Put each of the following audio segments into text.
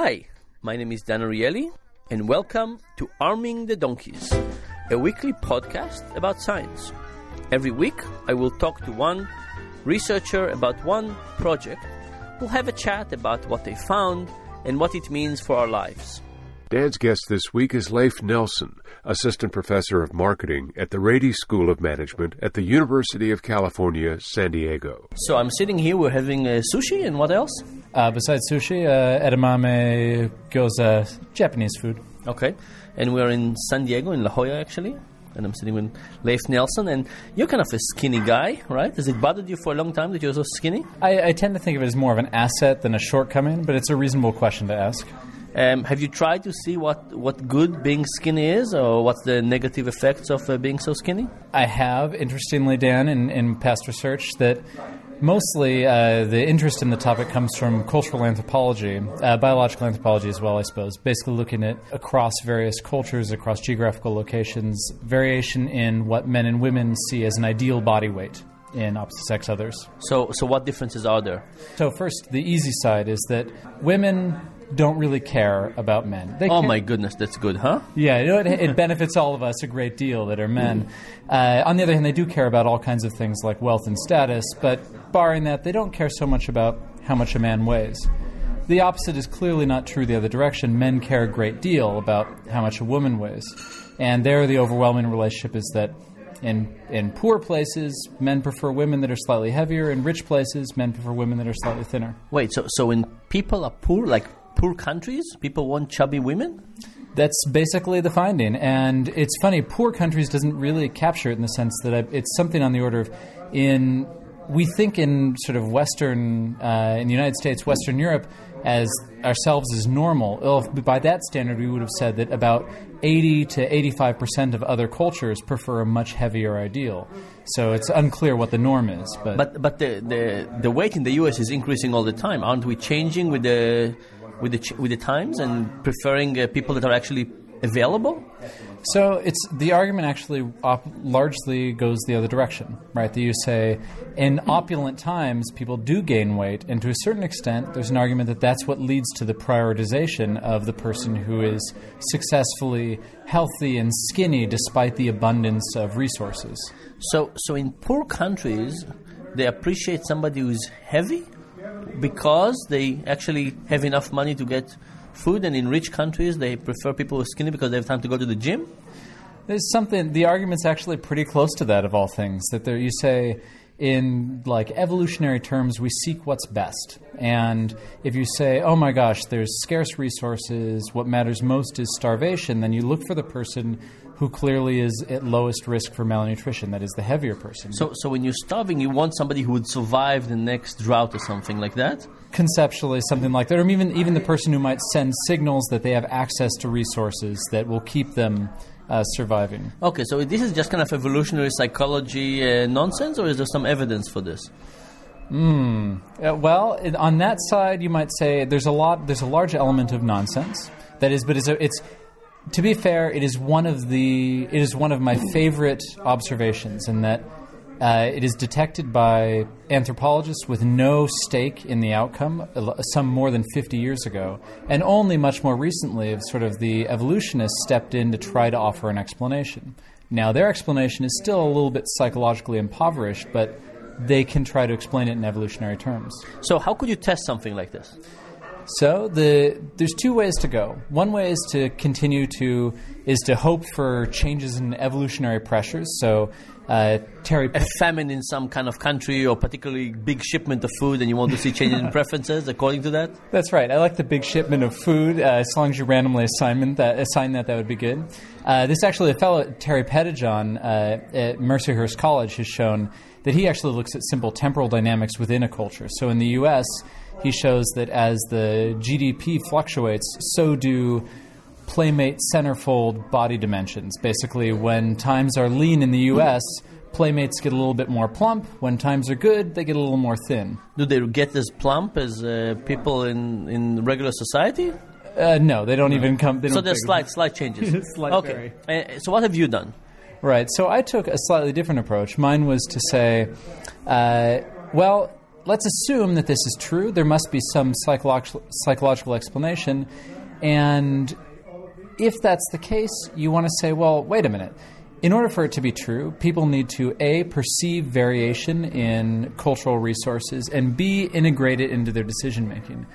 Hi, my name is Dan Ariely, and welcome to Arming the Donkeys, a weekly podcast about science. Every week, I will talk to one researcher about one project. We'll have a chat about what they found and what it means for our lives. Dan's guest this week is Leif Nelson, Assistant Professor of Marketing at the Rady School of Management at the University of California, San Diego. So I'm sitting here, we're having uh, sushi, and what else? Uh, besides sushi, uh, edamame gyoza, Japanese food. Okay. And we're in San Diego, in La Jolla, actually. And I'm sitting with Leif Nelson. And you're kind of a skinny guy, right? Has it bothered you for a long time that you're so skinny? I, I tend to think of it as more of an asset than a shortcoming, but it's a reasonable question to ask. Um, have you tried to see what, what good being skinny is, or what's the negative effects of uh, being so skinny? I have, interestingly, Dan, in, in past research, that mostly uh, the interest in the topic comes from cultural anthropology, uh, biological anthropology as well, I suppose. Basically, looking at across various cultures, across geographical locations, variation in what men and women see as an ideal body weight in opposite sex others. So, so what differences are there? So, first, the easy side is that women don't really care about men. They Oh care- my goodness, that's good, huh? Yeah, you know, it, it benefits all of us a great deal that are men. Uh, on the other hand, they do care about all kinds of things like wealth and status, but barring that, they don't care so much about how much a man weighs. The opposite is clearly not true the other direction. Men care a great deal about how much a woman weighs. And there, the overwhelming relationship is that in, in poor places, men prefer women that are slightly heavier. In rich places, men prefer women that are slightly thinner. Wait, so, so when people are poor, like poor countries, people want chubby women? That's basically the finding, and it's funny. Poor countries doesn't really capture it in the sense that I, it's something on the order of in we think in sort of Western uh, in the United States, Western Europe as ourselves as normal. Well, by that standard, we would have said that about 80 to 85 percent of other cultures prefer a much heavier ideal. So it's unclear what the norm is, but, But, but the, the, the weight in the US is increasing all the time. Aren't we changing with the, with the, ch- with the times and preferring uh, people that are actually available? So it's the argument actually op- largely goes the other direction, right? That you say in opulent times people do gain weight, and to a certain extent, there's an argument that that's what leads to the prioritization of the person who is successfully healthy and skinny despite the abundance of resources. So, so in poor countries, they appreciate somebody who's heavy because they actually have enough money to get food, and in rich countries, they prefer people who are skinny because they have time to go to the gym. There's something. The argument's actually pretty close to that of all things. That there, you say, in like evolutionary terms, we seek what's best. And if you say, "Oh my gosh, there's scarce resources. What matters most is starvation," then you look for the person who clearly is at lowest risk for malnutrition. That is the heavier person. So, so when you're starving, you want somebody who would survive the next drought or something like that. conceptually, something like that, or even even the person who might send signals that they have access to resources that will keep them uh, surviving. Okay, so this is just kind of evolutionary psychology uh, nonsense, or is there some evidence for this? Uh, well, it- on that side, you might say there's a lot. There's a large element of nonsense. That is, but it's, a, it's to be fair, it is one of the it is one of my favorite observations in that uh, it is detected by anthropologists with no stake in the outcome, some more than 50 years ago, and only much more recently have sort of the evolutionists stepped in to try to offer an explanation. Now, their explanation is still a little bit psychologically impoverished, but they can try to explain it in evolutionary terms. So, how could you test something like this? So the there's two ways to go. One way is to continue to is to hope for changes in evolutionary pressures. So uh, Terry A famine in some kind of country, or particularly big shipment of food, and you want to see changes in preferences according to that? That's right. I like the big shipment of food. Uh, as long as you randomly assign that, assign that, that would be good. Uh, this actually, a fellow Terry Pettijohn uh, at Mercyhurst College has shown that he actually looks at simple temporal dynamics within a culture. So in the U.S., he shows that as the GDP fluctuates, so do playmate centerfold body dimensions. Basically, when times are lean in the U.S., playmates get a little bit more plump. When times are good, they get a little more thin. Do they get as plump as uh, people in, in regular society? Uh, no, they don't even come. They So there's slight, slight changes. Slight okay. Uh, so what have you done? Right. So I took a slightly different approach. Mine was to say, uh, well, let's assume that this is true. There must be some psychological psychological explanation, and if that's the case, you want to say, well, wait a minute. In order for it to be true, people need to A, perceive variation in cultural resources, and B, integrate it into their decision making.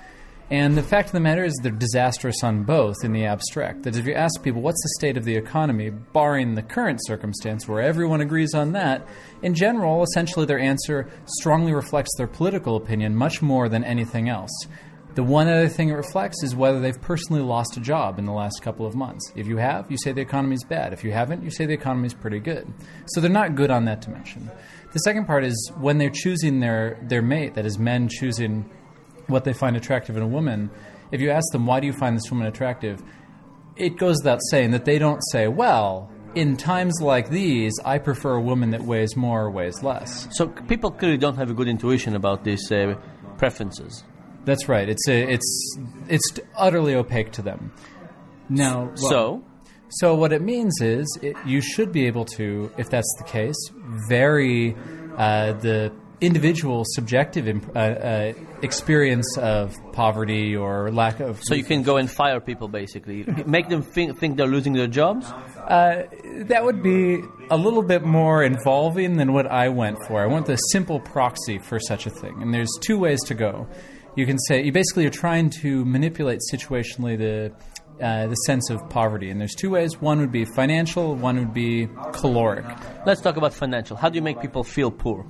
And the fact of the matter is, they're disastrous on both in the abstract. That if you ask people, what's the state of the economy, barring the current circumstance where everyone agrees on that, in general, essentially their answer strongly reflects their political opinion much more than anything else. The one other thing it reflects is whether they've personally lost a job in the last couple of months. If you have, you say the economy's bad. If you haven't, you say the economy's pretty good. So they're not good on that dimension. The second part is when they're choosing their, their mate, that is, men choosing what they find attractive in a woman, if you ask them, why do you find this woman attractive? It goes without saying that they don't say, well, in times like these, I prefer a woman that weighs more or weighs less. So people clearly don't have a good intuition about these uh, preferences. That's right. It's a, it's it's utterly opaque to them. Now, well, so so what it means is it, you should be able to, if that's the case, vary uh, the individual subjective imp- uh, uh, experience of poverty or lack of. so you can go and fire people basically, make them think, think they're losing their jobs. Uh, that would be a little bit more involving than what I went for. I want the simple proxy for such a thing, and there's two ways to go. You can say you basically are trying to manipulate situationally the uh, the sense of poverty, and there's two ways. One would be financial. One would be caloric. Let's talk about financial. How do you make people feel poor?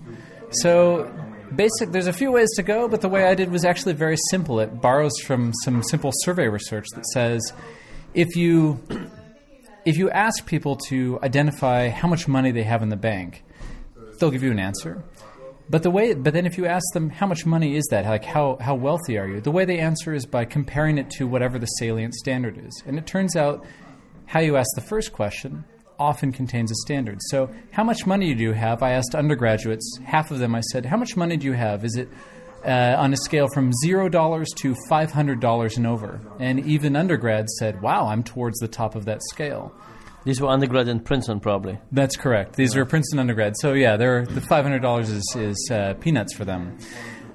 So basic there's a few ways to go but the way i did was actually very simple it borrows from some simple survey research that says if you if you ask people to identify how much money they have in the bank they'll give you an answer but the way but then if you ask them how much money is that like how how wealthy are you the way they answer is by comparing it to whatever the salient standard is and it turns out how you ask the first question often contains a standard. So, how much money do you have? I asked undergraduates, half of them I said, How much money do you have? Is it uh, on a scale from $0 to $500 and over? And even undergrads said, Wow, I'm towards the top of that scale. These were undergrad in Princeton, probably. That's correct. These were Princeton undergrads. So, yeah, they're, the $500 is, is uh, peanuts for them.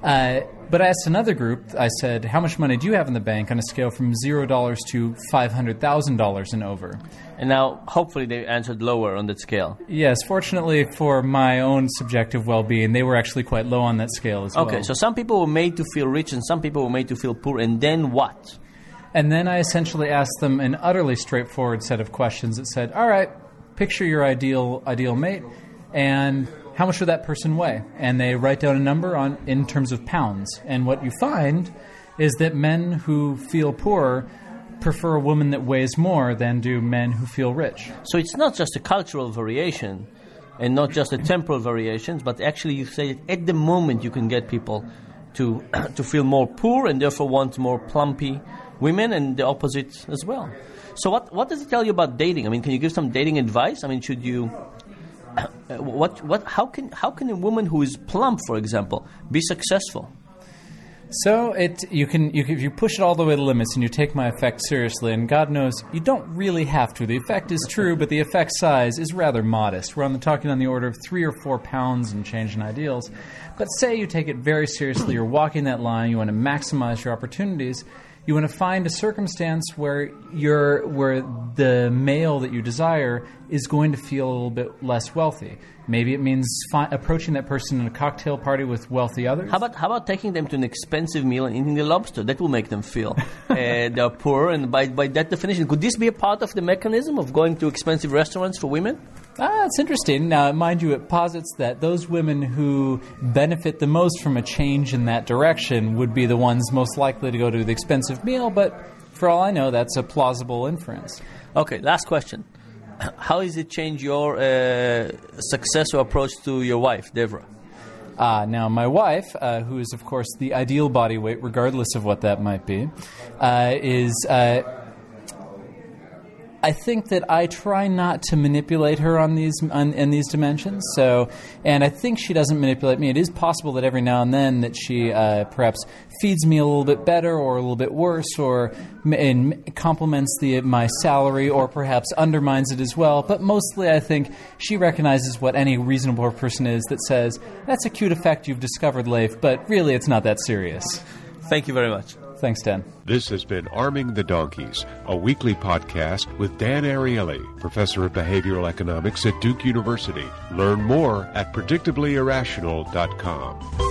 Uh, but I asked another group, I said, How much money do you have in the bank on a scale from $0 to $500,000 and over? And now, hopefully, they answered lower on that scale. Yes, fortunately for my own subjective well being, they were actually quite low on that scale as Okay, well. Okay, so some people were made to feel rich and some people were made to feel poor, and then what? And then I essentially asked them an utterly straightforward set of questions that said, All right, picture your ideal ideal mate and how much would that person weigh? And they write down a number on in terms of pounds. And what you find is that men who feel poor prefer a woman that weighs more than do men who feel rich. So it's not just a cultural variation and not just a temporal variations, but actually you say that at the moment you can get people to to feel more poor and therefore want more plumpy women and the opposite as well. So what what does it tell you about dating? I mean, can you give some dating advice? I mean, should you what what how can how can a woman who is plump, for example, be successful? So it you can you if you push it all the way to limits and you take my effect seriously, and God knows you don't really have to. The effect is true, but the effect size is rather modest. We're on the talking on the order of three or four pounds and change in ideals. But say you take it very seriously, you're walking that line, you want to maximize your opportunities. You want to find a circumstance where you're where the male that you desire is going to feel a little bit less wealthy. Maybe it means fi- approaching that person in a cocktail party with wealthy others. How about how about taking them to an expensive meal and eating the lobster? That will make them feel uh, they're poor, and by by that definition, could this be a part of the mechanism of going to expensive restaurants for women? Ah, it's interesting. Now, mind you, it posits that those women who benefit the most from a change in that direction would be the ones most likely to go to the expensive meal, but for all I know, that's a plausible inference. Okay, last question. How does it change your uh, success or approach to your wife, Devra? Uh, now, my wife, uh, who is, of course, the ideal body weight, regardless of what that might be, uh, is. I think that I try not to manipulate her on these on, in these dimensions. So, and I think she doesn't manipulate me. It is possible that every now and then that she uh, perhaps feeds me a little bit better or a little bit worse, or and compliments the my salary, or perhaps undermines it as well. But mostly, I think she recognizes what any reasonable person is that says that's a cute effect you've discovered, Leif, but really it's not that serious. Thank you very much. Thanks, Dan. This has been Arming the Donkeys, a weekly podcast with Dan Ariely, professor of behavioral economics at Duke University. Learn more at predictablyirrational.com.